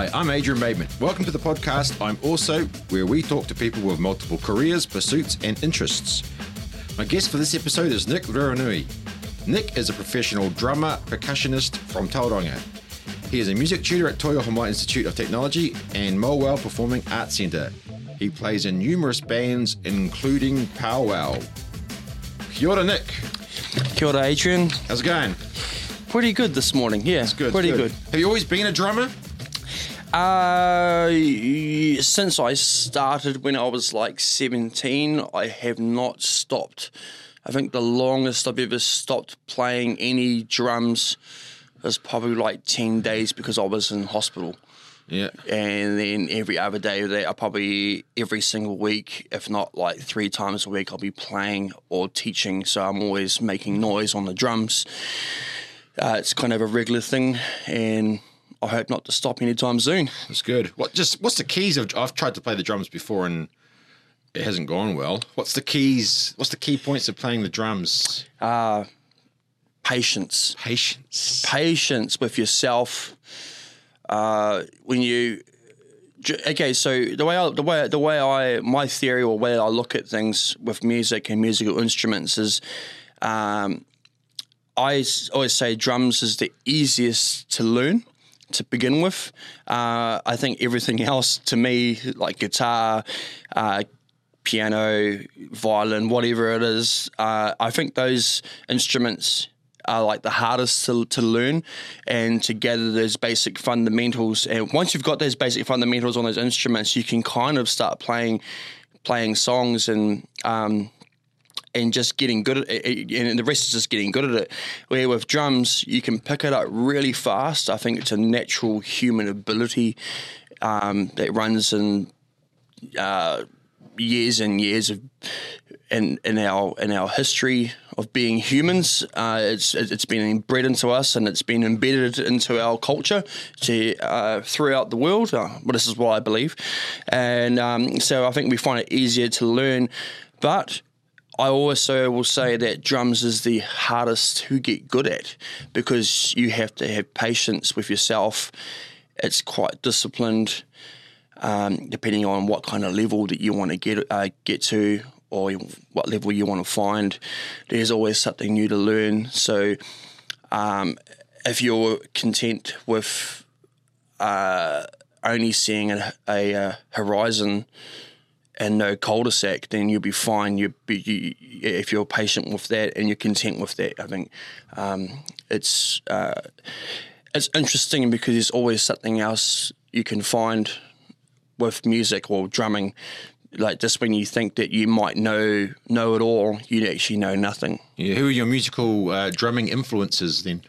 Hi, I'm Adrian Bateman. Welcome to the podcast I'm Also, where we talk to people with multiple careers, pursuits, and interests. My guest for this episode is Nick Veronui. Nick is a professional drummer, percussionist from Tauranga. He is a music tutor at Toi Ohomai Institute of Technology and Mowell Performing Arts Centre. He plays in numerous bands, including Powwow. Kia ora, Nick. Kia ora, Adrian. How's it going? Pretty good this morning. Yeah, It's good. Pretty good. Have you always been a drummer? Uh, since I started when I was like 17, I have not stopped. I think the longest I've ever stopped playing any drums was probably like 10 days because I was in hospital. Yeah. And then every other day that I probably every single week, if not like three times a week, I'll be playing or teaching. So I'm always making noise on the drums. Uh, it's kind of a regular thing, and I hope not to stop anytime soon. That's good. What just what's the keys of I've tried to play the drums before and it hasn't gone well. What's the keys? What's the key points of playing the drums? Patience, Patience. patience with yourself. Uh, when you okay, so the way I, the way the way I my theory or way I look at things with music and musical instruments is, um, I always say drums is the easiest to learn to begin with. Uh, I think everything else to me, like guitar, uh, piano, violin, whatever it is, uh, I think those instruments are like the hardest to, to learn and to gather those basic fundamentals. And once you've got those basic fundamentals on those instruments, you can kind of start playing playing songs and um, and just getting good at it, and the rest is just getting good at it. Where with drums, you can pick it up really fast. I think it's a natural human ability um, that runs in uh, years and years of in in our in our history of being humans. Uh, it's it's been bred into us and it's been embedded into our culture to uh, throughout the world. Uh, well, this is what I believe, and um, so I think we find it easier to learn, but. I also will say that drums is the hardest to get good at because you have to have patience with yourself. It's quite disciplined, um, depending on what kind of level that you want to get uh, get to or what level you want to find. There's always something new to learn. So, um, if you're content with uh, only seeing a, a, uh horizon and no cul-de-sac, then you'll be fine. You, you if you're patient with that and you're content with that. I think um, it's uh, it's interesting because there's always something else you can find with music or drumming. Like just when you think that you might know know it all, you actually know nothing. Yeah, who are your musical uh, drumming influences then?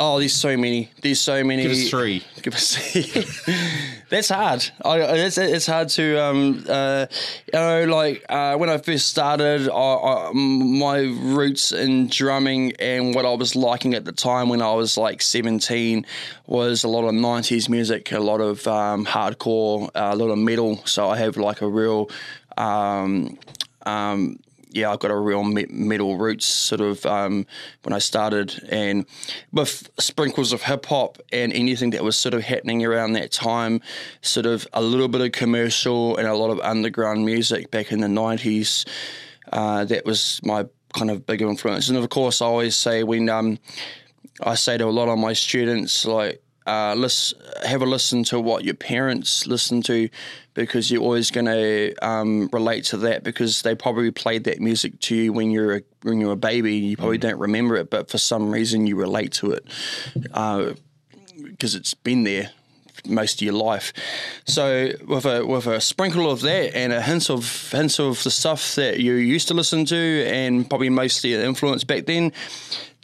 Oh, there's so many. There's so many. Give us three. Give us. That's hard. I, it's, it's hard to, um, uh, you know, like uh, when I first started, I, I, my roots in drumming and what I was liking at the time when I was like 17 was a lot of 90s music, a lot of um, hardcore, uh, a lot of metal. So I have like a real. Um, um, yeah, I've got a real me- metal roots sort of um, when I started, and with sprinkles of hip hop and anything that was sort of happening around that time, sort of a little bit of commercial and a lot of underground music back in the nineties. Uh, that was my kind of big influence, and of course, I always say when um, I say to a lot of my students, like, uh, listen, have a listen to what your parents listen to because you're always going to um, relate to that because they probably played that music to you when you're a, when you're a baby. You probably don't remember it, but for some reason you relate to it because it's been there most of your life. So with a with a sprinkle of that and a hint of hints of the stuff that you used to listen to and probably mostly the influence back then.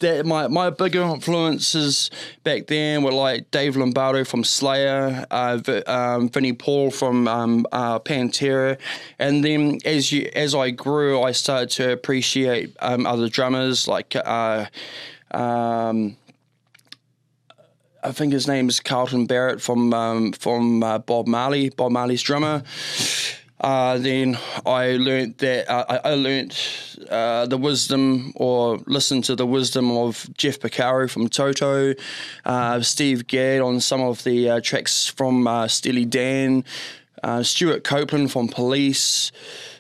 That my, my bigger influences back then were like Dave Lombardo from Slayer, uh, v, um, Vinnie Paul from um, uh, Pantera, and then as you as I grew, I started to appreciate um, other drummers like uh, um, I think his name is Carlton Barrett from um, from uh, Bob Marley, Bob Marley's drummer. Uh, then I learned that uh, I, I learned uh, the wisdom or listened to the wisdom of Jeff Porcaro from Toto, uh, Steve Gadd on some of the uh, tracks from uh, Steely Dan, uh, Stewart Copeland from Police.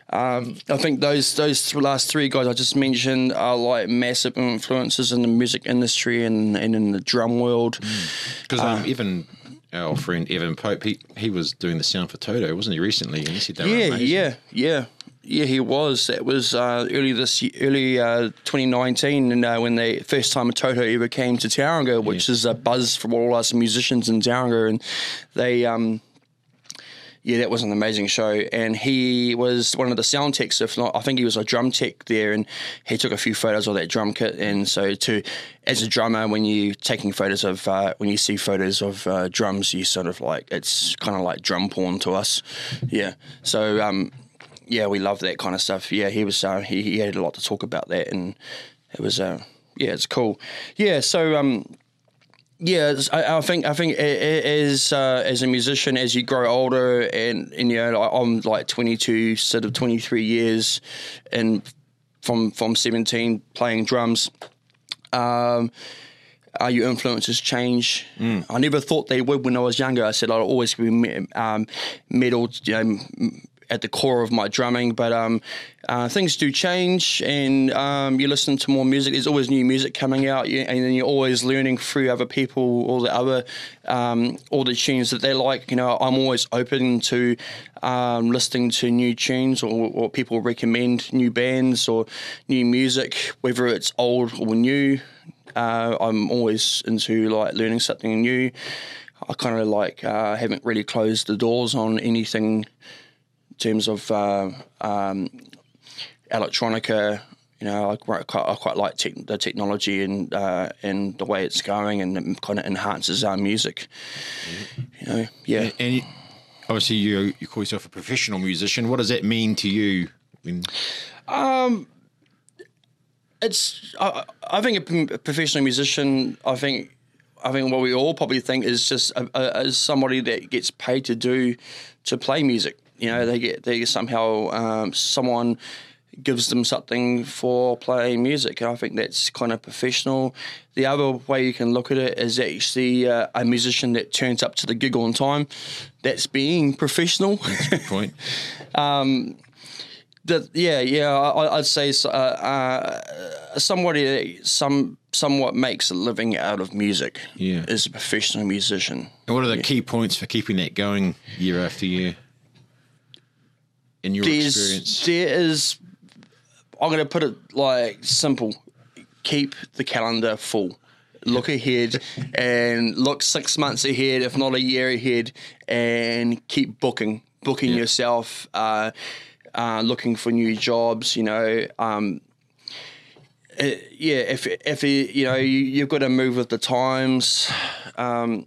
Um, I think those those th- last three guys I just mentioned are like massive influences in the music industry and, and in the drum world. Because um, even our friend Evan Pope, he, he was doing the sound for Toto, wasn't he, recently? And he said they Yeah, yeah, yeah, yeah. He was. That was uh, early this year, early uh, 2019, and uh, when the first time Toto ever came to Tauranga, which is a buzz from all us musicians in Tauranga, and they. Um, yeah, that was an amazing show, and he was one of the sound techs. If not, I think he was a drum tech there, and he took a few photos of that drum kit. And so, to as a drummer, when you're taking photos of uh, when you see photos of uh, drums, you sort of like it's kind of like drum porn to us. Yeah. So, um, yeah, we love that kind of stuff. Yeah, he was uh, he, he had a lot to talk about that, and it was uh, yeah, it's cool. Yeah, so um, yeah, I, I think I think as uh, as a musician, as you grow older, and, and you know, I'm like 22, sort of 23 years, and from from 17 playing drums. Um, uh, your influences change. I never thought they would when I was younger. I said I'd always be um, metal, you know, at the core of my drumming. But um, uh, things do change, and um, you listen to more music. There's always new music coming out, and then you're always learning through other people, all the other, um, all the tunes that they like. You know, I'm always open to um, listening to new tunes or, or people recommend new bands or new music, whether it's old or new. Uh, I'm always into like learning something new. I kind of like uh, haven't really closed the doors on anything in terms of uh, um, electronica. You know, I quite, I quite like tech the technology and uh, and the way it's going, and it kind of enhances our music. You know, yeah. And you, obviously, you, you call yourself a professional musician. What does that mean to you? When, it's I, I think a professional musician i think i think what we all probably think is just a, a, as somebody that gets paid to do to play music you know they get they somehow um, someone gives them something for playing music and i think that's kind of professional the other way you can look at it is actually uh, a musician that turns up to the gig on time that's being professional That's good point. the, yeah, yeah, I, I'd say uh, uh, somebody that some somewhat makes a living out of music Yeah. is a professional musician. And what are the key points for keeping that going year after year? In your There's, experience, there is, I'm going to put it like simple: keep the calendar full. Look ahead and look six months ahead, if not a year ahead, and keep booking, booking Yeah. yourself, uh, uh, looking for new jobs. You know, um, uh, yeah, if if you you know you, you've got to move with the times, um,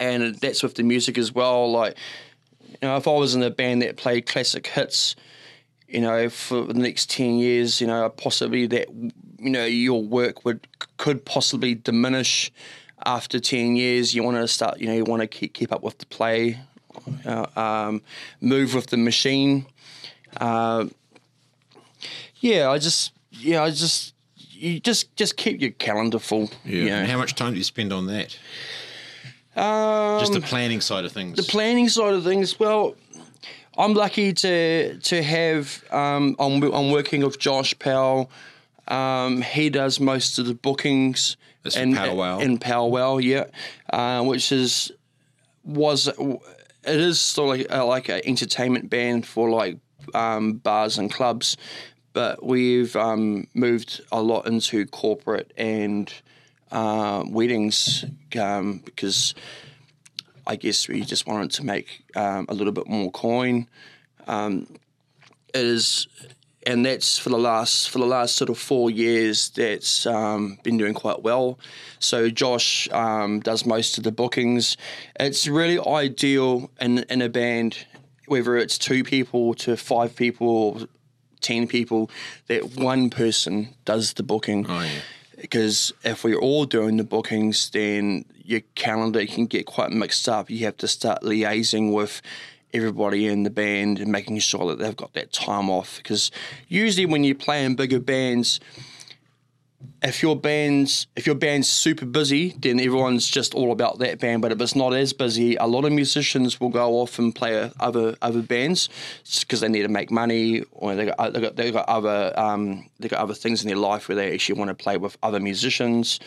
and that's with the music as well. Like, you know, if I was in a band that played classic hits, you know, for the next ten years, you know, possibly that you know your work would could possibly diminish after ten years. You want to start, you know, you want to keep keep up with the play, uh, um, move with the machine. Uh, yeah, I just yeah, I just you just just keep your calendar full. yeah. You know. And how much time do you spend on that? Um, Just the planning side of things. the planning side of things. Well, I'm lucky to to have. Um, I'm I'm working with Josh Powell. Um, he does most of the bookings That's in Powwow. in Powwow, yeah, uh, which is was it is still like uh, like an entertainment band for like um, bars and clubs, but we've um, moved a lot into corporate and uh, weddings um, because I guess we just wanted to make um, a little bit more coin. Um, it is, and that's for the last for the last sort of four years. That's um, been doing quite well. So Josh um, does most of the bookings. It's really ideal in in a band, whether it's two people to five people or ten people, that one person does the booking oh yeah. Because if we're all doing the bookings, then your calendar can get quite mixed up. You have to start liaising with everybody in the band and making sure that they've got that time off. Because usually when you play in bigger bands, if your band's if your band's super busy, then everyone's just all about that band. But if it's not as busy, a lot of musicians will go off and play other other bands because they need to make money or they got they got, they got other um, they got other things in their life where they actually want to play with other musicians,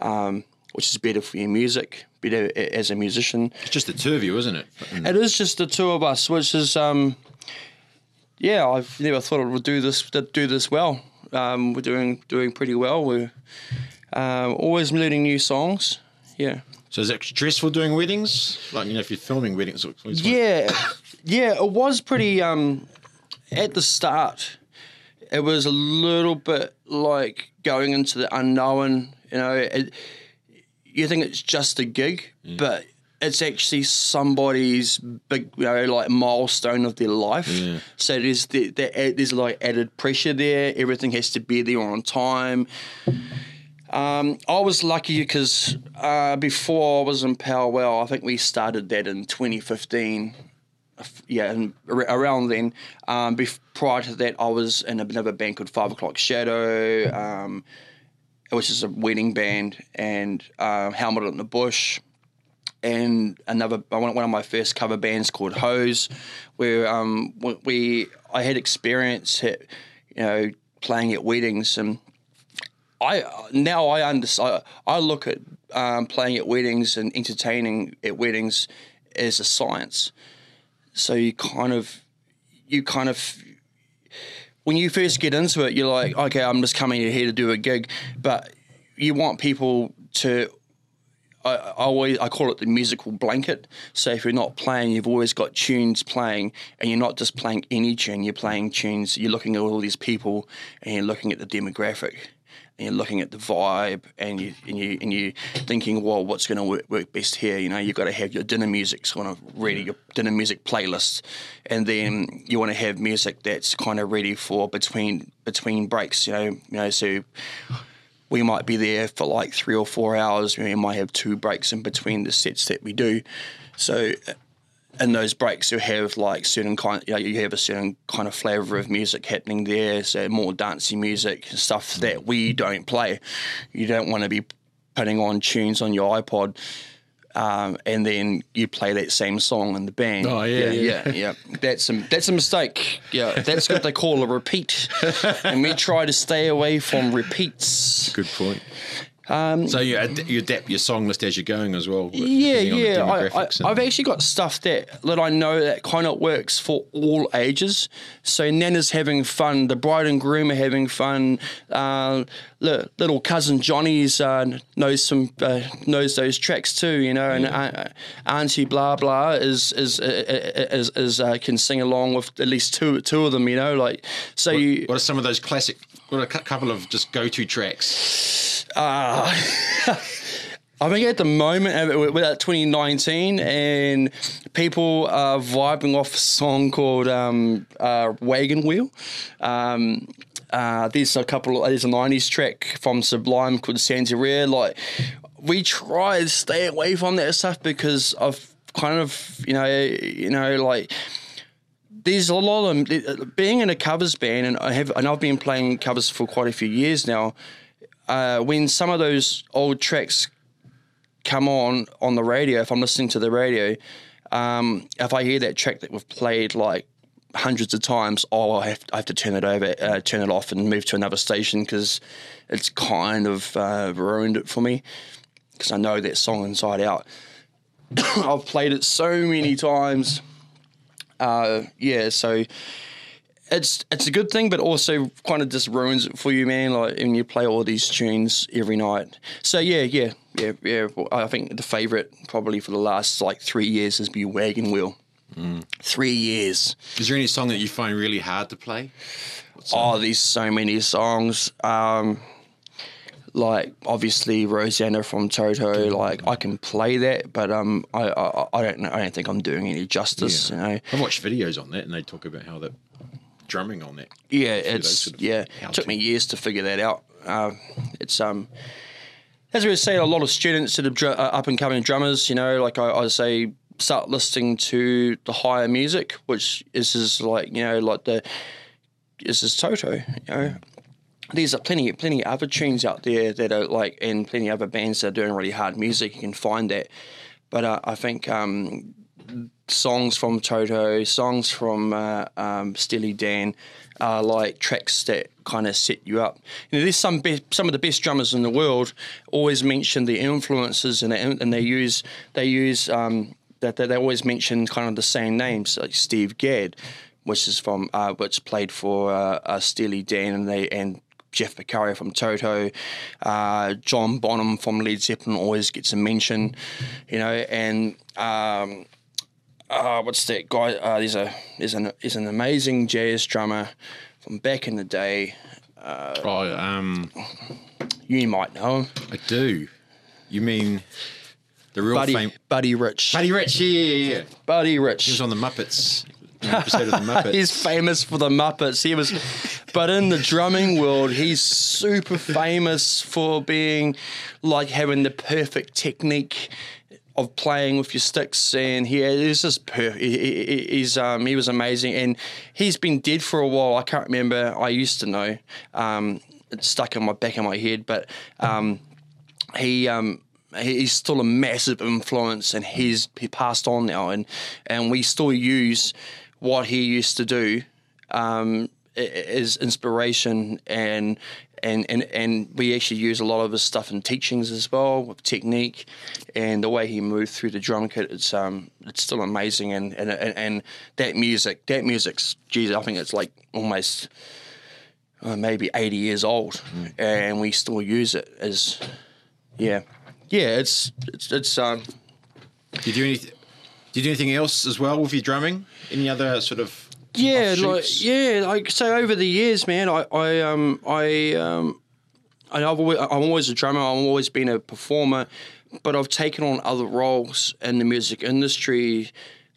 um, which is better for your music, better as a musician. It's just the two of you, isn't it? It is just the two of us, which is um, yeah. I've never thought it would do this do this well. Um, we're doing doing pretty well. We're um, always learning new songs. Yeah. So is it stressful doing weddings? Like you know, if you're filming weddings, it's yeah, yeah. It was pretty. Um, at the start, it was a little bit like going into the unknown. You know, it, you think it's just a gig, mm. but it's actually somebody's big, you know, like milestone of their life. Yeah. So there's the, the, there's like added pressure there. Everything has to be there on time. Um, I was lucky because uh, before I was in Powwow, I think we started that in 2015. Yeah, and around then. Um, before, prior to that, I was in another band called Five O'clock Shadow, um, which is a wedding band, and uh, Helmet in the Bush and another one of my first cover bands called Hose, where um, we I had experience at, you know playing at weddings and I now I understand I look at um, playing at weddings and entertaining at weddings as a science. So you kind of you kind of when you first get into it, you're like, okay, I'm just coming here to do a gig, but you want people to I, I, always I call it the musical blanket. So if you're not playing, you've always got tunes playing, and you're not just playing any tune. You're playing tunes. You're looking at all these people, and you're looking at the demographic, and you're looking at the vibe, and you and you and you thinking, well, what's going to work, work best here? You know, you've got to have your dinner music kind of ready, your dinner music playlist, and then you want to have music that's kind of ready for between between breaks. You know, you know, so we might be there for like three or four hours. We might have two breaks in between the sets that we do. So uh, in those breaks, you have like certain kind, you, know, you have a certain kind of flavour of music happening there. So more dancey music, stuff that we don't play. You don't want to be putting on tunes on your iPod um, and then you play that same song in the band. Oh yeah, yeah, yeah. yeah. That's a that's a mistake. Yeah, that's what they call a repeat, and we try to stay away from repeats. Good point. Um, so you ad- you adapt your song list as you're going as well. Yeah, yeah. I, I, have actually got stuff that that I know that kind of works for all ages. So Nana's having fun. The bride and groom are having fun. Uh, little cousin Johnny's uh, knows some uh, knows those tracks too. You know, and uh, Auntie blah blah is is uh, is, is uh, can sing along with at least two two of them. You know, like so. What, you, what are some of those classic? What are a couple of just go to tracks? Uh, I think at the moment we're at 2019 and people are vibing off a song called um, uh, Wagon Wheel. Um, uh, there's a couple. There's a '90s track from Sublime called Santeria. Like we try to stay away from that stuff because of kind of you know you know like there's a lot of being in a covers band, and I have and I've been playing covers for quite a few years now uh, when some of those old tracks come on on the radio, if I'm listening to the radio, um, if I hear that track that we've played like hundreds of times, oh, I have, I have to turn it over, uh, turn it off, and move to another station because it's kind of uh, ruined it for me because I know that song inside out. I've played it so many times. Uh, yeah, so it's it's a good thing, but also kind of just ruins it for you, man. Like, and you play all these tunes every night. So yeah, yeah, yeah, yeah. I think the favorite probably for the last like three years has been Wagon Wheel. Mm. Three years. Is there any song that you find really hard to play? Oh, there's so many songs. Um, like obviously Rosanna from Toto. Like I can play that, but um, I, I, I don't know. I don't think I'm doing any justice. Yeah. You know, I've watched videos on that, and they talk about how that drumming on that. Yeah, it's sort of yeah. It took me years to figure that out. Uh, it's um, as we say, a lot of students that are dr- uh, up and coming drummers. You know, like I, I say, start listening to the higher music, which is is like you know like the this is Toto. You know, there's a plenty plenty other tunes out there that are like and plenty other bands that are doing really hard music. You can find that, but uh, I think um, songs from Toto, songs from uh, um, Steely Dan, are like tracks that kind of set you up. You know, there's some be- some of the best drummers in the world always mention the influences and they, and they use they use um, that they, they always mention kind of the same names like Steve Gadd, which is from uh, which played for uh, uh, Steely Dan and they and Jeff Porcaro from Toto, uh, John Bonham from Led Zeppelin always gets a mention, you know, and um, uh, what's that guy? Uh, there's a there's an there's an amazing jazz drummer from back in the day. oh, um, You might know him, I do. You mean the real Buddy fame? Buddy Rich. Buddy Rich, yeah, yeah, yeah. Buddy He Rich. was on the Muppets. Episode of the Muppets. He's famous for the Muppets. He was, but in the drumming world, he's super famous for being like having the perfect technique of playing with your sticks, and he is just perfect. He, he- he's um, he was amazing, and he's been dead for a while. I can't remember. I used to know. Um, it's stuck in my back of my head, but um, he. Um, he's still a massive influence and he's he passed on now and and we still use what he used to do um as inspiration and and, and and we actually use a lot of his stuff in teachings as well with technique and the way he moved through the drum kit it's um it's still amazing and and and, and that music that music's geez I think it's like almost uh, maybe 80 years old and we still use it as yeah yeah it's it's, it's um Do you do anything? Do you do anything else as well with your drumming? Any other sort of yeah like yeah like so over the years man i i um i um I- I've always, I'm always a drummer. I've always been a performer, but I've taken on other roles in the music industry,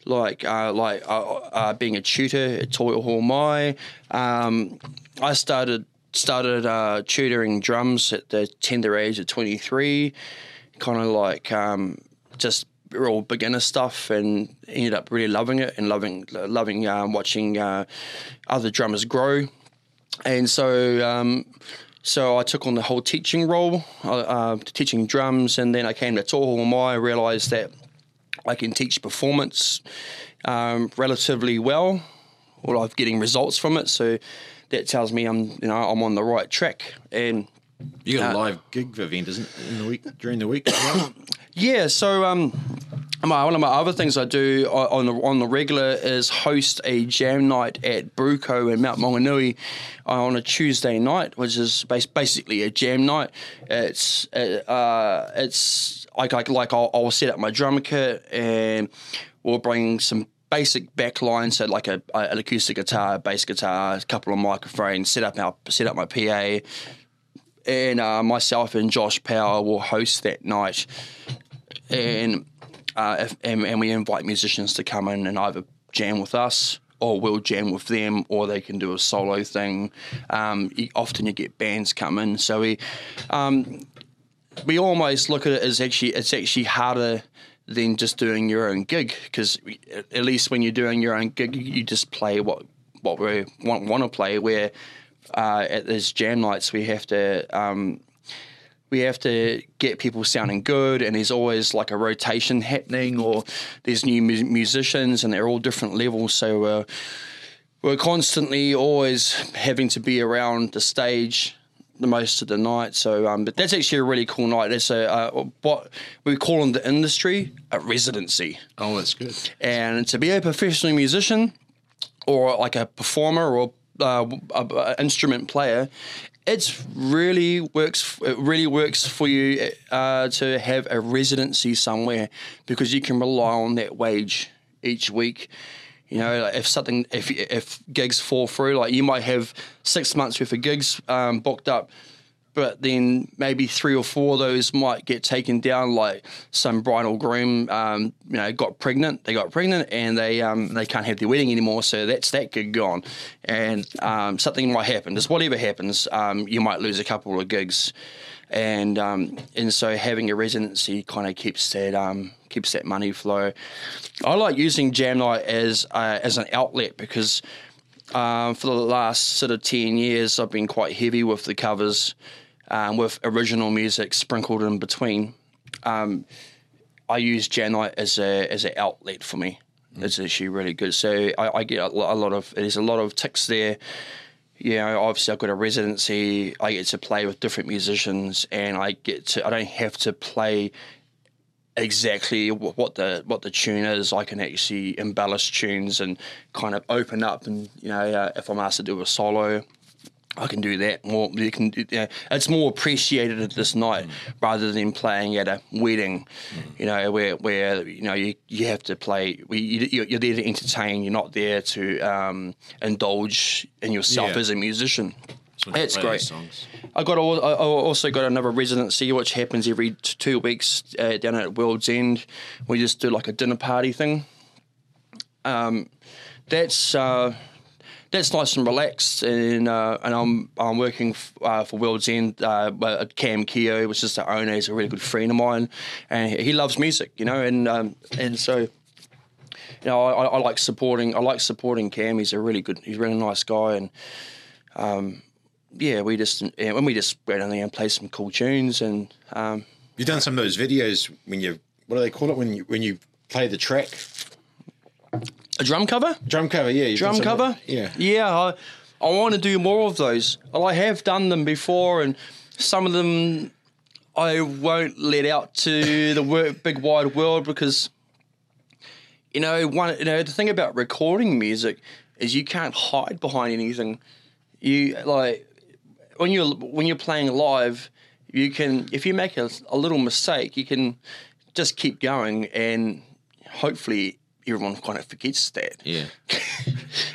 like uh, like uh, uh, being a tutor at Toi Ohomai. Um, I started started uh, tutoring drums at the tender age of 23, kind of like um, just real beginner stuff, and ended up really loving it and loving loving um, watching uh, other drummers grow and so um, so I took on the whole teaching role, uh, uh, teaching drums, and then I came to Toi Ohomai. I realised that I can teach performance um, relatively well, or I'm getting results from it. So that tells me I'm you know I'm on the right track. And you got a Uh, live gig event, isn't it, in the week during the week as well? yeah, so um, my, one of my other things I do on the on the regular is host a jam night at Bruco in Mount Maunganui uh, on a Tuesday night, which is bas- basically a jam night. It's uh, uh, it's like like, like I'll, I'll set up my drum kit and we'll bring some basic backlines, so like a, a- an acoustic guitar, bass guitar, a couple of microphones, set up our set up my PA, and uh, myself and Josh Power will host that night, and, uh, if, and and we invite musicians to come in and either jam with us or we'll jam with them, or they can do a solo thing. Um, often you get bands come in, so we um, we almost look at it as actually it's actually harder than just doing your own gig because at least when you're doing your own gig, you just play what what we want to play. Where uh, at these jam nights, we have to um, we have to get people sounding good, and there's always like a rotation happening, or there's new mu- musicians, and they're all different levels. So uh, we're constantly always having to be around the stage the most of the night. So, um, but that's actually a really cool night. That's a uh, what we call in the industry a residency, oh, that's good. and to be a professional musician or like a performer or uh, a, a instrument player. It's really works. It really works for you uh, to have a residency somewhere because you can rely on that wage each week. You know, like if something, if if gigs fall through, like you might have six months worth of gigs um, booked up, but then maybe three or four of those might get taken down. Like some bride or groom, um, you know, got pregnant. They got pregnant and they um, they can't have their wedding anymore. So that's that gig gone, and um, something might happen. Just whatever happens, um, you might lose a couple of gigs. and um, and so having a residency kind of keeps that um, keeps that money flow. I like using Jam Night as uh, as an outlet because um, for the last sort of ten years I've been quite heavy with the covers, um, with original music sprinkled in between. Um, I use Jam Night as a as an outlet for me. It's actually really good. So I, I get a a lot of there's a lot of ticks there you know, obviously I've got a residency. I get to play with different musicians, and I get to. I don't have to play exactly what the what the tune is. I can actually embellish tunes and kind of open up. And you know, uh, if I'm asked to do a solo, I can do that more. You can. You know, it's more appreciated at this night rather than playing at a wedding. You know, where where you know you, you have to play. You, you're there to entertain. You're not there to um, indulge in yourself Yeah. as a musician. So That's great. songs. I got. al- I I also got another residency, which happens every t- two weeks uh, down at World's End. We just do like a dinner party thing. Um, that's uh, that's nice and relaxed, and uh, and I'm I'm working f- uh, for World's End. Uh, at Cam Keo, which is the owner, he's a really good friend of mine, and he- loves music, you know, and um, and so you know, I, I like supporting. I like supporting Cam. He's a really good. He's a really nice guy, and um, yeah, we just yeah, when we just go down there and play some cool tunes, and um, You've done some of those videos when you what do they call it when you when you play the track a drum cover, drum cover? Yeah, drum cover. Yeah, yeah. I, I want to do more of those. Well, I have done them before, and some of them I won't let out to the big wide world because you know one. You know the thing about recording music is you can't hide behind anything. You like when you're when you're playing live, you can if you make a, a little mistake, you can just keep going, and hopefully everyone kind of forgets that. yeah.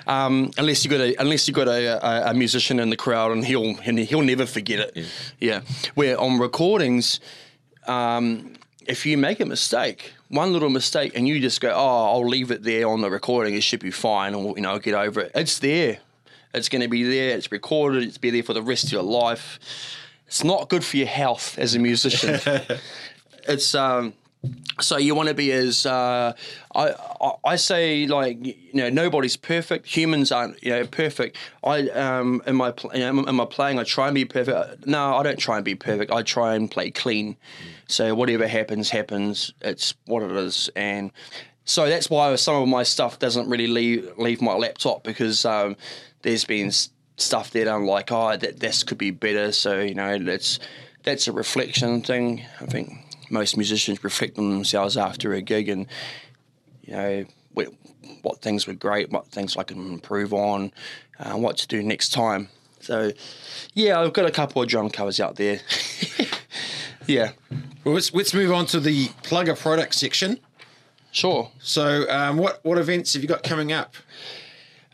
Um, unless you got a unless you got a, a, a musician in the crowd, and he'll and he'll never forget it. Yeah. Where on recordings, um, if you make a mistake, one little mistake, and you just go, "Oh, I'll leave it there on the recording. It should be fine, and you know, get over it." It's there. It's going to be there. It's recorded. It's be there for the rest of your life. It's not good for your health as a musician. it's um, so you want to be as uh, I, I say like you know nobody's perfect. Humans aren't you know perfect. I um in my you know, in my playing I try and be perfect. No, I don't try and be perfect. I try and play clean. So whatever happens happens. It's what it is, and so that's why some of my stuff doesn't really leave leave my laptop because um, there's been stuff that I'm like oh that this could be better. So you know that's that's a reflection thing. I think most musicians reflect on themselves after a gig and you know what, what things were great, what things I can improve on, uh, what to do next time. So yeah, I've got a couple of drum covers out there. yeah, Well, let's let's move on to the plugger product section. sure. So, um, what what events have you got coming up?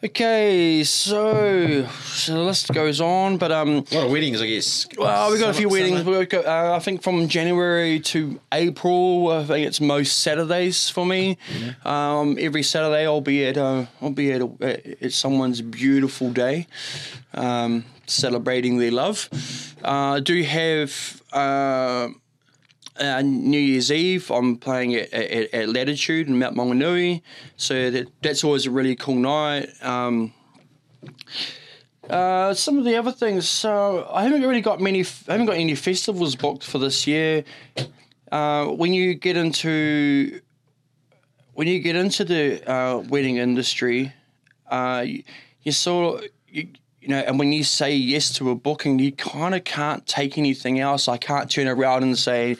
Okay, so, so the list goes on, but um, A lot of weddings, I guess. Well, we've got a few Summer- weddings. We've got, uh, I think from January to April, I think it's most Saturdays for me. Um, every Saturday, I'll be at uh, I'll be at, a, at someone's beautiful day, um, celebrating their love. Uh, I do have. Uh, uh, New Year's Eve, I'm playing at, at, at Latitude in Mount Maunganui, so that that's always a really cool night. Um, uh, some of the other things, so I haven't really got many. I haven't got any festivals booked for this year. Uh, when you get into when you get into the uh, wedding industry, uh, you, you sort of you, you know, and when you say yes to a booking, you kind of can't take anything else. I can't turn around and say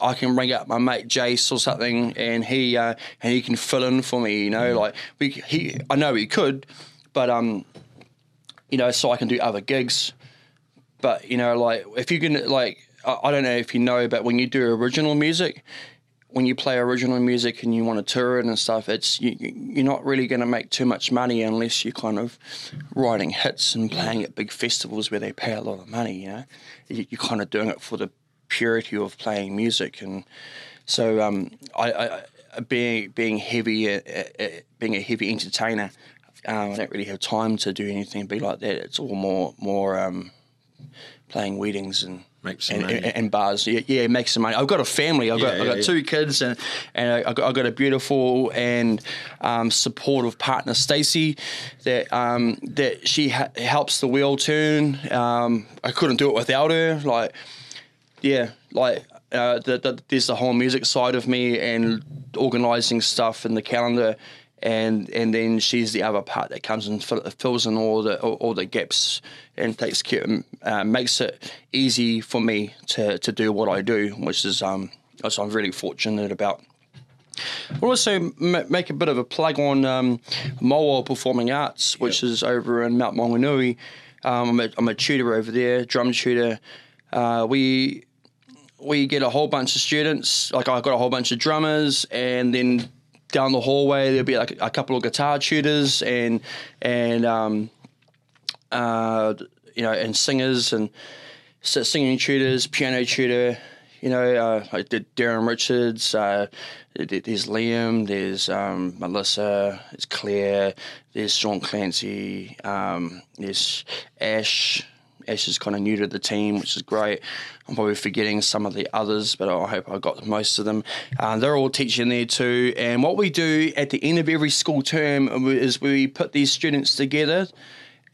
I can ring up my mate Jace or something, and he uh, and he can fill in for me. You know, like we he I know he could, but um, you know, so I can do other gigs. But you know, like if you can, like I, I don't know if you know, but when you do original music, when you play original music and you want to tour it and stuff, it's you, you- you're not really going to make too much money unless you're kind of writing hits and playing at big festivals where they pay a lot of money. You know, You- you're kind of doing it for the purity of playing music, and so um, I, I being being heavy, uh, uh, being a heavy entertainer, um, I don't really have time to do anything big like that. It's all more more um, playing weddings and Make some and, money. and, and bars. Yeah, yeah, make some money. I've got a family. I've got Yeah, I've got yeah. two kids and and I- I've got, I've got a beautiful and um, supportive partner, Stacey, that um, that she ha- helps the wheel turn. Um, I couldn't do it without her. Like, yeah, like. Uh, the, the, there's the whole music side of me and organising stuff in the calendar, and and then she's the other part that comes and fill, fills in all the all, all the gaps and takes care, uh, makes it easy for me to, to do what I do, which is um, which I'm really fortunate about. We'll also m- make a bit of a plug on um, Moa Performing Arts, which is over in Mount Maunganui. Um, I'm, a, I'm a tutor over there, drum tutor. Uh, we we get a whole bunch of students. Like I've got a whole bunch of drummers, and then down the hallway there'll be like a couple of guitar tutors and and um, uh, you know and singers and singing tutors, piano tutor. You know, uh, I did Darren Richards. Uh, there's Liam. There's um, Melissa. There's Claire. There's Sean Clancy. Um, there's Ash. Ash is kind of new to the team, which is great. I'm probably forgetting some of the others, but I hope I got most of them. Uh, they're all teaching there too. And what we do at the end of every school term is we put these students together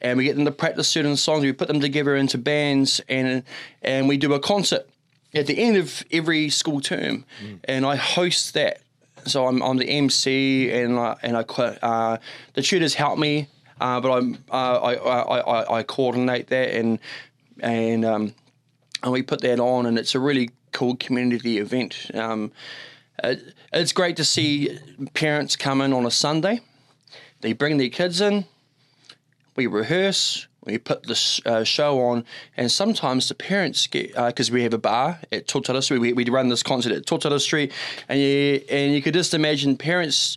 and we get them to practice certain songs. We put them together into bands, and and we do a concert at the end of every school term, and I host that. So I'm, I'm the MC, and I, and I uh, the tutors help me, uh, but I'm uh, I, I, I, I coordinate that and and um, and we put that on, and it's a really cool community event. Um, it, it's great to see parents come in on a Sunday. They bring their kids in we rehearse, we put the uh, show on, and sometimes the parents get because we have a bar at Totara Street. We, we run this concert at Totara Street, and you and you could just imagine parents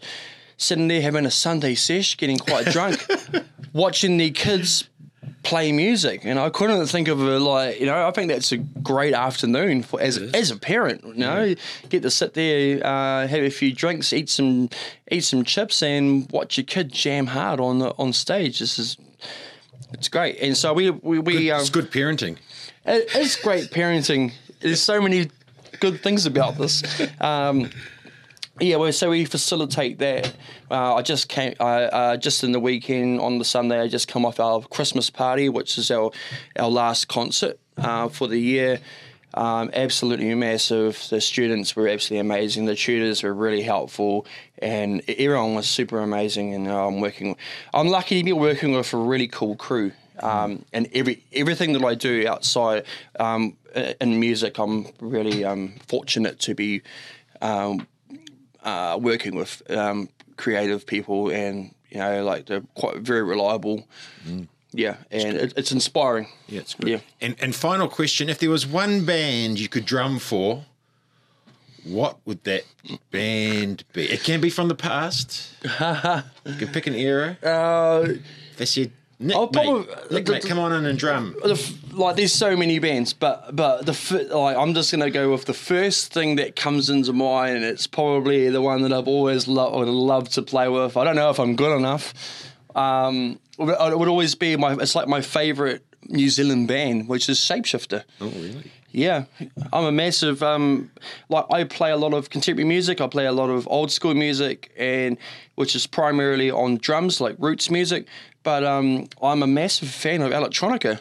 sitting there having a Sunday sesh, getting quite drunk, watching the kids play music. And I couldn't think of a like you know I think that's a great afternoon for as as a parent. You know, get to sit there, uh, have a few drinks, eat some eat some chips, and watch your kid jam hard on the on stage. This is it's great. And so we we, we um, It's good parenting. it- it's great parenting. There's so many good things about this. Um, yeah, well, so we facilitate that. Uh, I just came, uh, uh, just in the weekend on the Sunday, I just come off our Christmas party, which is our our last concert uh, for the year. Um, absolutely massive. The students were absolutely amazing. The tutors were really helpful, and everyone was super amazing. And I'm working. I'm lucky to be working with a really cool crew. Um, and every everything that I do outside um, in music, I'm really um, fortunate to be um, uh, working with um, creative people, and you know, like they're quite very reliable. Yeah, and it, it's inspiring. Yeah, it's good. Yeah. And and final question: If there was one band you could drum for, what would that band be? It can be from the past. you can pick an era. Uh, They said, Nick, I'll mate, probably- Nick, the- mate, come on in and drum. the like there's so many bands, but but the like I'm just gonna go with the first thing that comes into mind, and it's probably the one that I've always loved would love to play with. I don't know if I'm good enough. Um, it would- it would always be my. It's like my favorite New Zealand band, which is Shapeshifter. Oh, really? Yeah, I'm a massive um, like I play a lot of contemporary music. I play a lot of old school music, and which is primarily on drums, like roots music. But um, I'm a massive fan of electronica.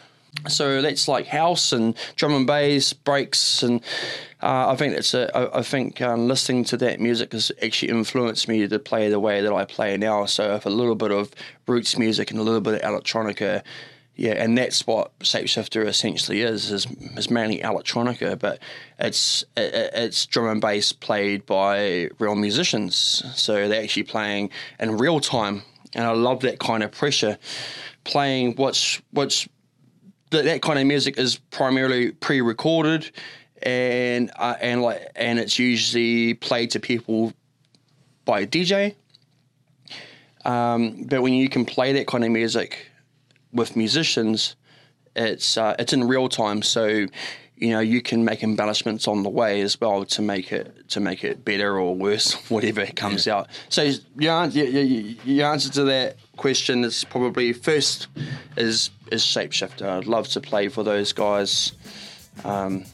So that's like house and drum and bass, breaks, and uh, I think that's a. I, I think um, listening to that music has actually influenced me to play the way that I play now. So if a little bit of roots music and a little bit of electronica, yeah, and that's what Shapeshifter essentially is is, is mainly electronica, but it's it, it's drum and bass played by real musicians, so they're actually playing in real time, and I love that kind of pressure, playing what's what's that, that kind of music is primarily pre-recorded, and uh, and like and it's usually played to people by a DJ. Um, but when you can play that kind of music with musicians, it's uh, it's in real time. So you know you can make embellishments on the way as well to make it to make it better or worse, whatever comes yeah. out. So your, your, your answer to that question is probably first is is shapeshifter. I'd love to play for those guys. Um,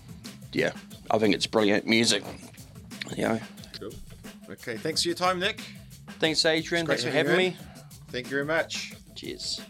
yeah, I think it's brilliant music. Yeah. Cool. Okay, thanks for your time, Nick. Thanks, Adrian. Thanks for having me. Thank you very much. Cheers.